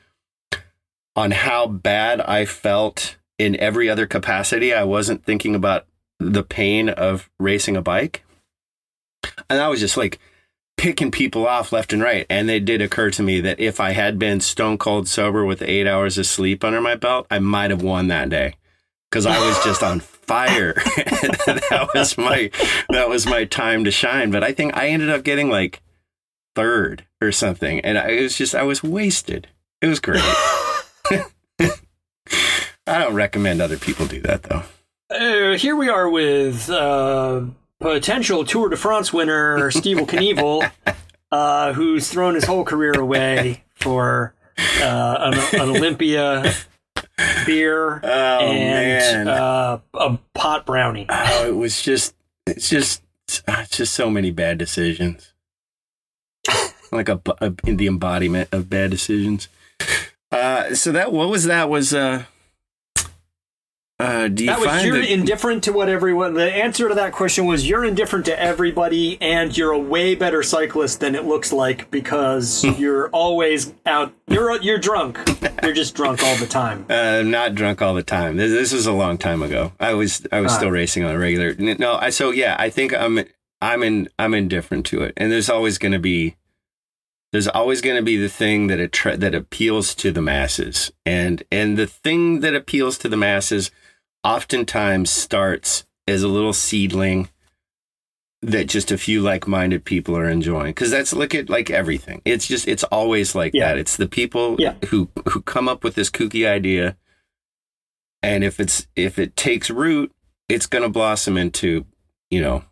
on how bad I felt in every other capacity. I wasn't thinking about the pain of racing a bike. And I was just like picking people off left and right. And it did occur to me that if I had been stone cold sober with eight hours of sleep under my belt, I might have won that day. Because I was just on fire. that was my that was my time to shine. But I think I ended up getting like third or something. And I, it was just I was wasted. It was great. I don't recommend other people do that though. Uh, here we are with uh, potential Tour de France winner Steve Knievel, uh, who's thrown his whole career away for uh, an, an Olympia beer Oh and uh, a pot brownie. oh, it was just it's just it's just so many bad decisions. like a, a the embodiment of bad decisions. Uh, so that what was that was uh uh do you That was you're that- indifferent to what everyone. The answer to that question was you're indifferent to everybody, and you're a way better cyclist than it looks like because you're always out. You're you're drunk. You're just drunk all the time. Uh, not drunk all the time. This, this was a long time ago. I was I was Ah. still racing on a regular. No, I so yeah. I think I'm I'm in I'm indifferent to it, and there's always going to be there's always going to be the thing that attra- that appeals to the masses, and and the thing that appeals to the masses oftentimes starts as a little seedling that just a few like-minded people are enjoying. Because that's look at like everything. It's just it's always like Yeah. that. It's the people Yeah. who who come up with this kooky idea and if it's if it takes root it's going to blossom into you know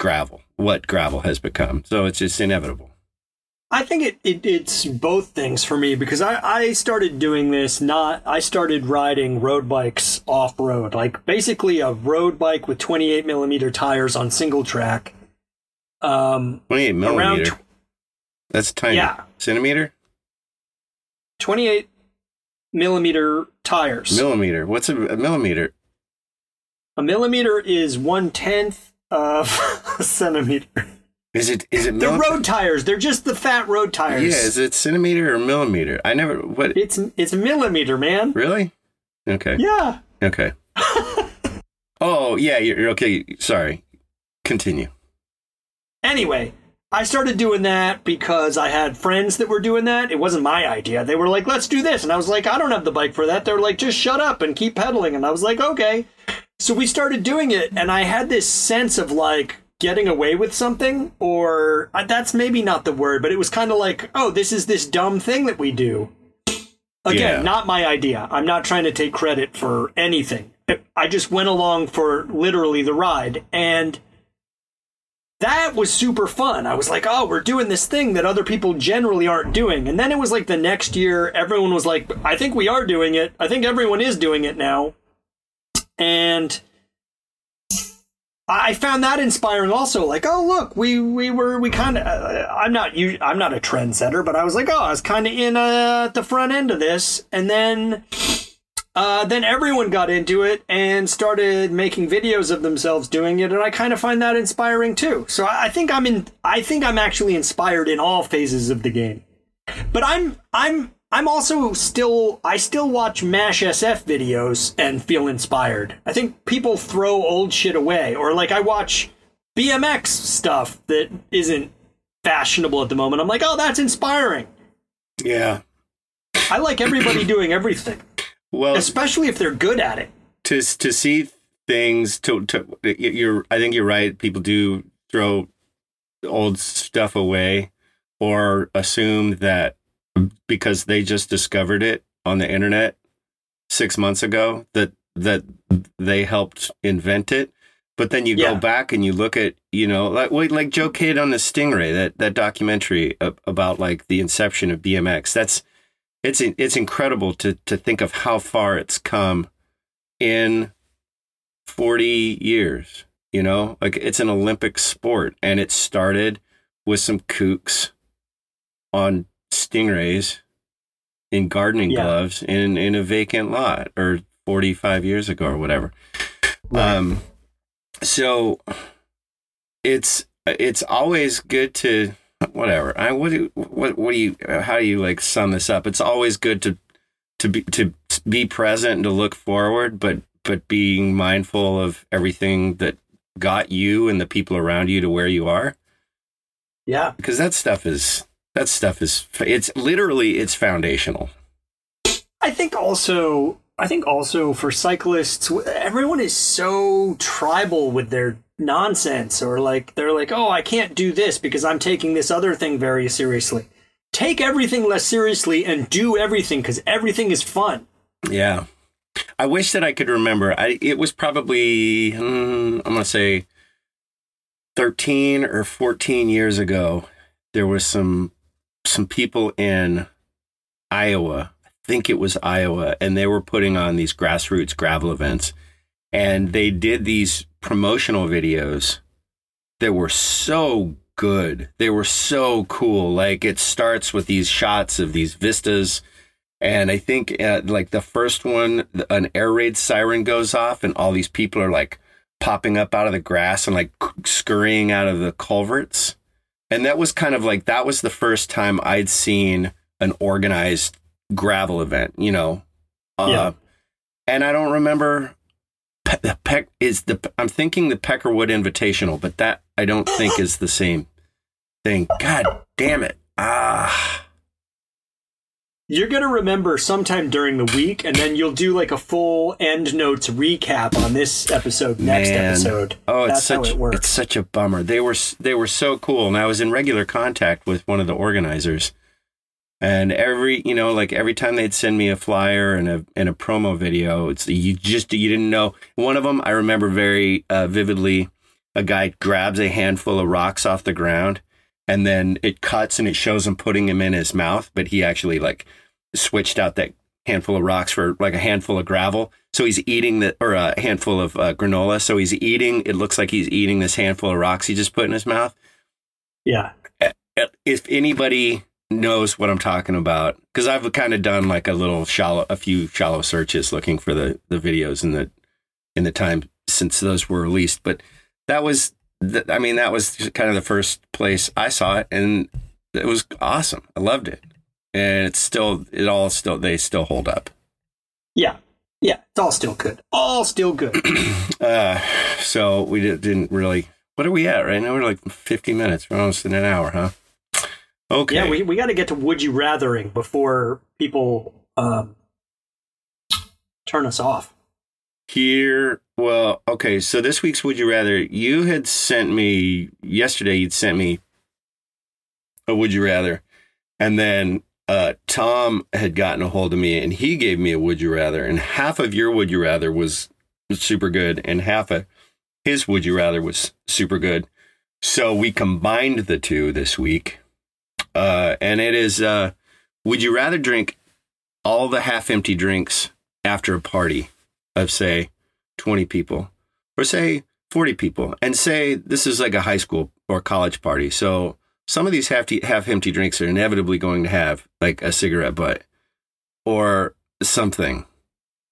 gravel what gravel has become. So it's just inevitable I think it, it it's both things for me because I, I started doing this not I started riding road bikes off road like basically a road bike with 28 millimeter tires on single track. Um, 28 millimeter. around tw- That's tiny. Yeah. Centimeter? 28 millimeter tires. Millimeter. What's a, a millimeter? a millimeter is one tenth of a centimeter. Is it is it They're milli- road tires. They're just the fat road tires. Yeah, is it centimeter or millimeter? I never what It's it's millimeter, man. really? Okay. Yeah. Okay. oh, yeah, you're you're okay. Sorry. Continue. Anyway, I started doing that because I had friends that were doing that. It wasn't my idea. They were like, "Let's do this," and I was like, "I don't have the bike for that." They're like, "Just shut up and keep pedaling," and I was like, "Okay." So we started doing it, and I had this sense of like getting away with something, or uh, that's maybe not the word, but it was kind of like, "Oh, this is this dumb thing that we do." Again, Yeah. not my idea. I'm not trying to take credit for anything. I just went along for literally the ride, and that was super fun. I was like, oh, we're doing this thing that other people generally aren't doing. And then it was like the next year, everyone was like, I think we are doing it. I think everyone is doing it now. And I found that inspiring also. Like, oh, look, we, we were, we kind of, uh, I'm not, you, I'm not a trendsetter, but I was like, oh, I was kind of in uh, the front end of this. And then, uh, then everyone got into it and started making videos of themselves doing it, and I kind of find that inspiring too. So I I think I'm in. I think I'm actually inspired in all phases of the game. But I'm I'm I'm also still I still watch Mash SF videos and feel inspired. I think people throw old shit away, or like I watch BMX stuff that isn't fashionable at the moment. I'm like, oh, that's inspiring. Yeah. I like everybody doing everything, Well, especially if they're good at it. to to see things to to you're I think you're right. People do throw old stuff away or assume that because they just discovered it on the internet six months ago that that they helped invent it. But then you Yeah. go back and you look at you know like wait, like Joe Kid on the Stingray that that documentary about like the inception of BMX. That's it's it's incredible to to think of how far it's come in 40 years you know like it's an olympic sport and it started with some kooks on stingrays in gardening Yeah. gloves in in a vacant lot or 45 years ago or whatever Right. um so it's it's always good to whatever i what do what what do you how do you like sum this up it's always good to to be to be present and to look forward but but being mindful of everything that got you and the people around you to where you are Yeah. because that stuff is that stuff is it's literally it's foundational I think also I think also for cyclists everyone is so tribal with their nonsense or like they're like oh I can't do this because I'm taking this other thing very seriously. Take everything less seriously and do everything cuz everything is fun. Yeah. I wish that I could remember. I it was probably mm, I'm gonna say 13 or 14 years ago. There was some some people in Iowa. I think it was Iowa, and they were putting on these grassroots gravel events, and they did these promotional videos that were so good. They were so cool. Like it starts with these shots of these vistas and I think uh, like the first one, an air raid siren goes off, and all these people are like popping up out of the grass and like scurrying out of the culverts. And that was kind of like that was the first time I'd seen an organized gravel event, you know. Uh, Yeah. And I don't remember. Pe- the Peck is the. I'm thinking the Peckerwood Invitational, but that I don't think is the same thing. God damn it! Ah. You're going to remember sometime during the week and then you'll do like a full end notes recap on this episode next Man. episode. Oh, it's That's such how it works. it's such a bummer. They were they were so cool, and I was in regular contact with one of the organizers. And every you know, like every time they'd send me a flyer and a and a promo video, it's you just you didn't know. One of them I remember very uh, vividly. A guy grabs a handful of rocks off the ground, and then it cuts and it shows him putting him in his mouth, but he actually like switched out that handful of rocks for like a handful of gravel. So he's eating the or a handful of uh, granola. So he's eating. It looks like he's eating this handful of rocks he just put in his mouth. Yeah. If anybody knows what I'm talking about, because I've kind of done like a little shallow, a few shallow searches looking for the the videos in the in the time since those were released. But that was, th- I mean, that was kind of the first place I saw it, and it was awesome. I loved it, and it's still, it all still, they still hold up. Yeah. Yeah. It's all still good. All still good. Uh, so we did, didn't really. What are we at right now? We're like 50 minutes. We're almost in an hour, huh? Okay. Yeah, we, we got to get to would you rathering before people um, turn us off. Here, well, okay. So this week's Would You Rather, you had sent me yesterday. You'd sent me a Would You Rather, and then uh, Tom had gotten a hold of me, and he gave me a Would You Rather, and half of your Would You Rather was super good, and half of his Would You Rather was super good. So we combined the two this week, uh, and it is: uh, Would you rather drink all the half-empty drinks after a party? Of say 20 people or say 40 people and say this is like a high school or college party. So some of these half half empty drinks are inevitably going to have like a cigarette butt or something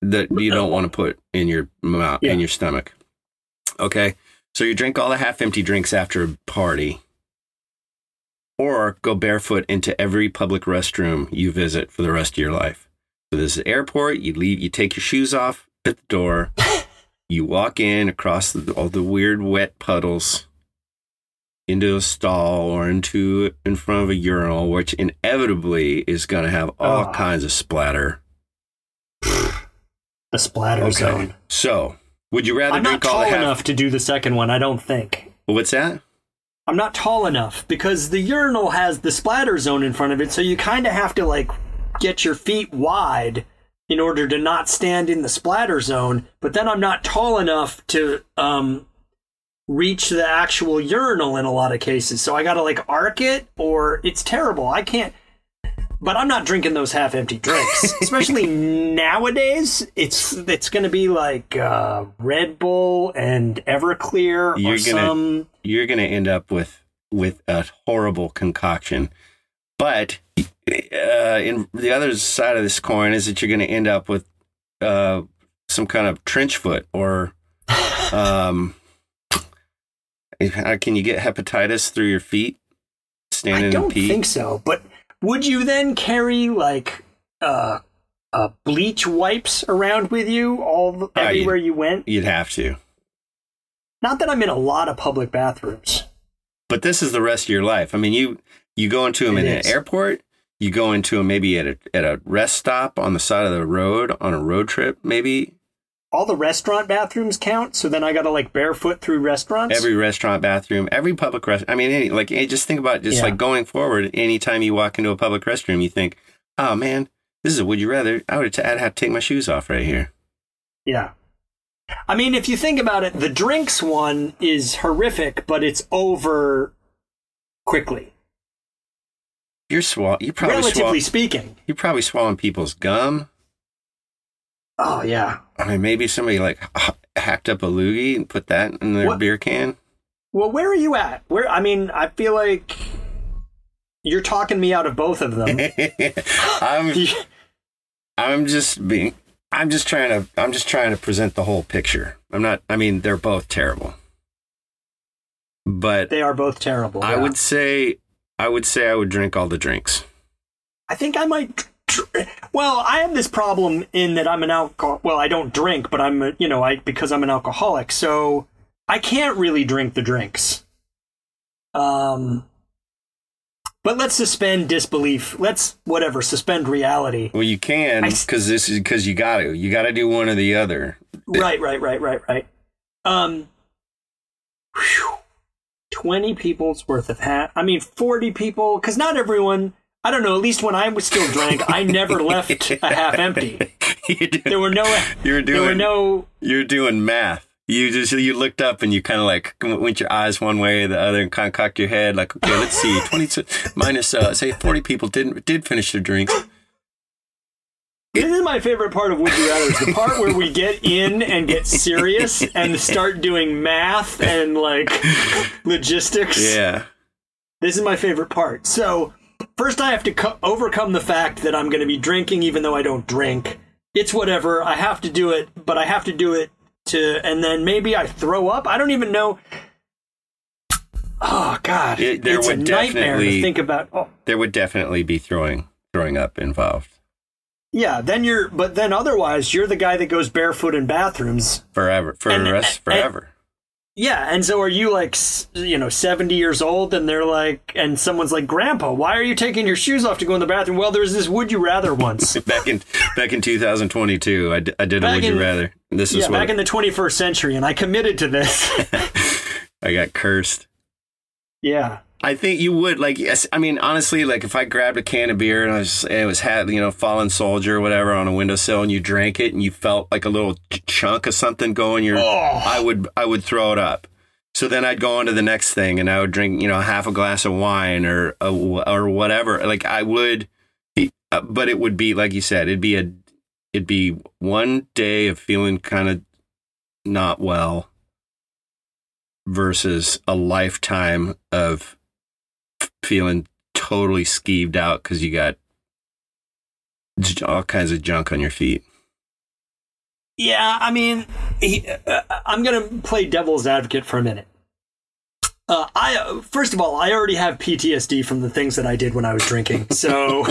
that you don't want to put in your mouth Yeah. in your stomach. Okay? So you drink all the half empty drinks after a party or go barefoot into every public restroom you visit for the rest of your life. So this is airport, you leave you take your shoes off at the door. you walk in across the, all the weird wet puddles into a stall or into in front of a urinal, which inevitably is going to have all Oh. kinds of splatter. The splatter zone. So, would you rather I'm not drink all the half? enough to do the second one, I don't think. What's that? I'm not tall enough because the urinal has the splatter zone in front of it, so you kind of have to like get your feet wide in order to not stand in the splatter zone. But then I'm not tall enough to um, reach the actual urinal in a lot of cases, so I got to like arc it, or it's terrible. I can't. But I'm not drinking those half-empty drinks, especially nowadays. It's it's going to be like uh, Red Bull and Everclear You're or gonna- some. You're going to end up with with a horrible concoction. But uh, in the other side of this coin is that you're going to end up with uh, some kind of trench foot or um, can you get hepatitis through your feet standing I don't think so. But would you then carry like uh, uh, bleach wipes around with you all the, Ah, everywhere you went? You'd have to. Not that I'm in a lot of public bathrooms. But this is the rest of your life. I mean, you you go into them It in is. an airport. You go into them maybe at a at a rest stop on the side of the road on a road trip. Maybe All the restaurant bathrooms count, so then I got to like barefoot through restaurants. every restaurant bathroom, every public rest. I mean, any, like eh, just think about just Yeah. like going forward. Anytime you walk into a public restroom, you think, "Oh man, this is a would you rather." I would I'd have to take my shoes off right here. Yeah. I mean, if you think about it, the drinks one is horrific, but it's over quickly, You're swall. You probably relatively swallow. speaking. you're probably swallowing people's gum. Oh yeah. I mean, maybe somebody like hacked up a loogie and put that in their What? beer can. Well, where are you at? Where I mean, I feel like you're talking me out of both of them. I'm I'm just being I'm just trying to I'm just trying to present the whole picture. I'm not I mean they're both terrible. But they are both terrible. I yeah. would say I would say I would drink all the drinks. I think I might. dr- Well, I have this problem in that I'm an alcohol. Well, I don't drink, but I'm a, you know I because I'm an alcoholic, so I can't really drink the drinks. Um, but let's suspend disbelief. Let's whatever suspend reality. Well, you can cuz this is cuz you got to. You got to do one or the other. Right, right, right, right, right. Um, whew, twenty people's worth of hat. I mean, forty people, because not everyone. I don't know. At least when I was still drank, I never left a half empty. There were no. you're There were doing no. you're doing math. you just you looked up and you kind of like went your eyes one way or the other and kind of cocked your head like okay let's see 20 minus uh, say 40 people didn't did finish their drinks This is my favorite part of Would You Rather. is the part where we get in and get serious and start doing math and like logistics. yeah This is my favorite part. So, first I have to co- overcome the fact that I'm going to be drinking even though I don't drink. It's whatever. I have to do it, but I have to do it to, and then maybe I throw up. I don't even know. Oh God, It- there it's a would nightmare to definitely- think about. Oh, there would definitely be throwing throwing up involved yeah, then you're, but then otherwise you're the guy that goes barefoot in bathrooms. forever for And- the rest and- forever Yeah, and so are you like, you know, 70 years old and they're like, and someone's like, Grandpa, why are you taking your shoes off to go in the bathroom? Well, there was this would you rather once. back in back in 2022 I, d- I did a Back would you rather this is yeah, what back in the 21st century, and I committed to this. I got cursed yeah. I think you would like. Yes, I mean honestly, like if I grabbed a can of beer and I was and it was had you know fallen soldier or whatever on a windowsill and you drank it and you felt like a little chunk of something going your, Oh. I would I would throw it up. So then I'd go on to the next thing and I would drink you know half a glass of wine or a, or whatever. Like I would, be, uh, but it would be like you said, it'd be a it'd be one day of feeling kind of not well versus a lifetime of feeling totally skeeved out because you got all kinds of junk on your feet. Yeah, I mean, he, uh, I'm going to play devil's advocate for a minute. Uh, I uh, first of all, I already have PTSD from the things that I did when I was drinking. So,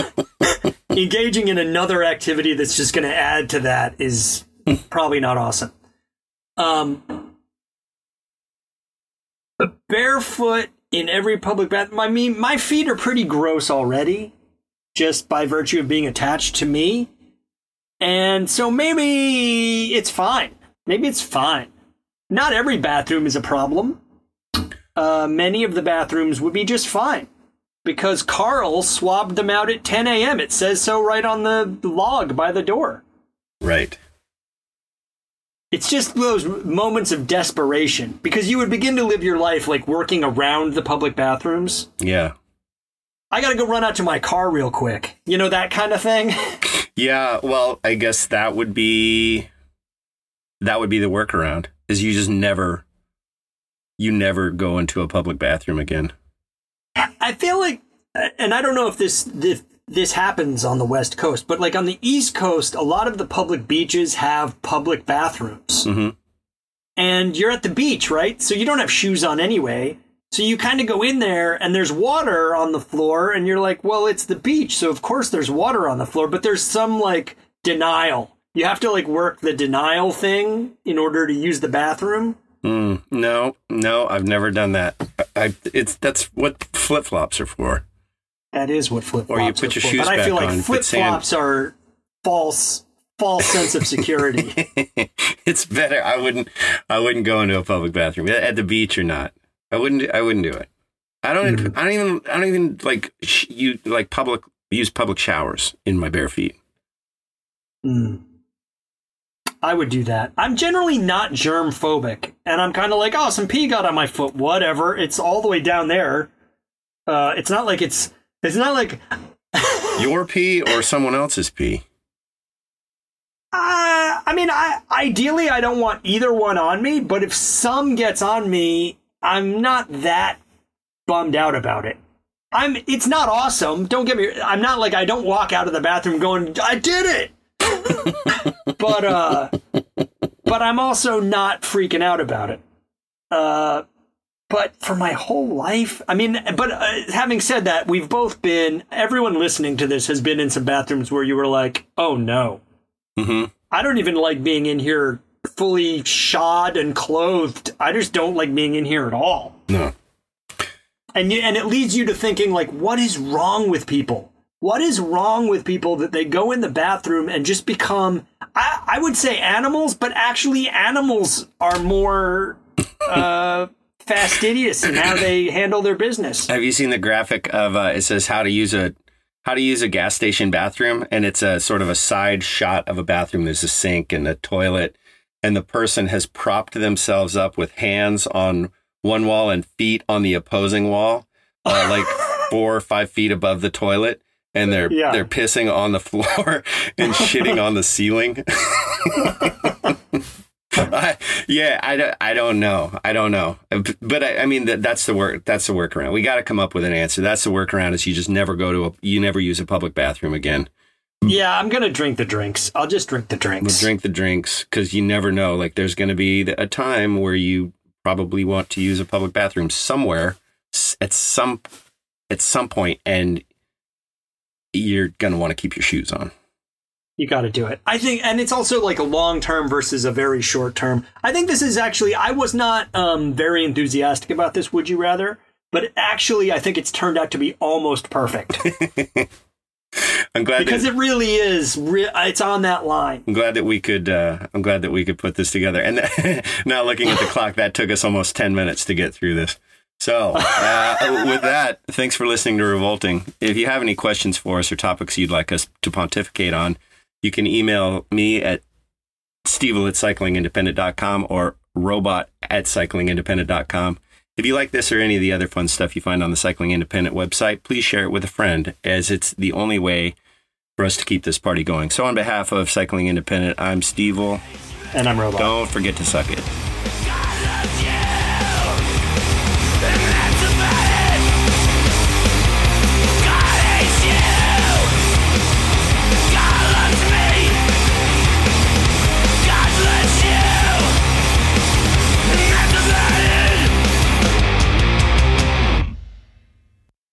engaging in another activity that's just going to add to that is probably not awesome. Um, barefoot in every public bathroom. I mean, my feet are pretty gross already, just by virtue of being attached to me. And so maybe it's fine. Maybe it's fine. Not every bathroom is a problem. Uh, many of the bathrooms would be just fine because Carl swabbed them out at 10 a.m. It says so right on the log by the door. Right. It's just those moments of desperation because you would begin to live your life like working around the public bathrooms. Yeah. I gotta go run out to my car real quick. You know, that kind of thing. Yeah. Well, I guess that would be that would be the workaround. Is you just never you never go into a public bathroom again. I feel like, and I don't know if this, this this happens on the West Coast, but like on the East Coast, a lot of the public beaches have public bathrooms, hmm and you're at the beach, right? So you don't have shoes on anyway. So you kind of go in there, and there's water on the floor, and you're like, well, it's the beach, so of course there's water on the floor, but there's some like denial. You have to like work the denial thing in order to use the bathroom. Mm, no, no, I've never done that. I it's that's what flip flops are for. That is what flip flops Or you put your shoes But I feel like flip flops are false, false sense of security. it's better. I wouldn't. I wouldn't go into a public bathroom at the beach or not. I wouldn't. I wouldn't do it. I don't. Mm-hmm. I don't even. I don't even like sh- you like public use public showers in my bare feet. Hmm. I would do that. I'm generally not germ phobic, and I'm kind of like, oh, some pee got on my foot. Whatever. It's all the way down there. Uh, it's not like it's. It's not like. Your pee or someone else's pee. Uh, I mean, I ideally I don't want either one on me, but if some gets on me, I'm not that bummed out about it. I'm. It's not awesome. Don't get me. I'm not like I don't walk out of the bathroom going, I did it. but uh, but I'm also not freaking out about it. Uh, but for my whole life, I mean, but uh, having said that, we've both been. Everyone listening to this has been in some bathrooms where you were like, oh no. hmm I don't even like being in here fully shod and clothed. I just don't like being in here at all. No. And you, and it leads you to thinking like, what is wrong with people? What is wrong with people that they go in the bathroom and just become? I, I would say animals, but actually animals are more uh, fastidious in how they handle their business. Have you seen the graphic of uh, it says how to use a how to use a gas station bathroom and it's a sort of a side shot of a bathroom there's a sink and a toilet and the person has propped themselves up with hands on one wall and feet on the opposing wall, uh, like four or five feet above the toilet, and they're Yeah. they're pissing on the floor and shitting on the ceiling. Yeah, I, don't- I don't know. I don't know. But I, I mean, that, that's the work. That's the workaround. We got to come up with an answer. That's the workaround is you just never go to a, you never use a public bathroom again. Yeah, I'm gonna drink the drinks. I'll just drink the We'll drinks. drink the drinks because you never know. Like there's going to be a time where you probably want to use a public bathroom somewhere at some, at some point and you're going to want to keep your shoes on. You got to do it. I think, and it's also like a long term versus a very short term. I think this is actually. I was not um, very enthusiastic about this. Would you rather? But actually, I think it's turned out to be almost perfect I'm glad because that, it really is. Re- it's on that line. I'm glad that we could. Uh, I'm glad that we could put this together. And now looking at the clock, that took us almost ten minutes to get through this. So uh, with that, thanks for listening to Revolting. If you have any questions for us or topics you'd like us to pontificate on, you can email me at stevil at cyclingindependent.com or robot at cyclingindependent.com. If you like this or any of the other fun stuff you find on the Cycling Independent website, please share it with a friend, as it's the only way for us to keep this party going. So, on behalf of Cycling Independent, I'm Stevil. And I'm robot. Don't forget to suck it.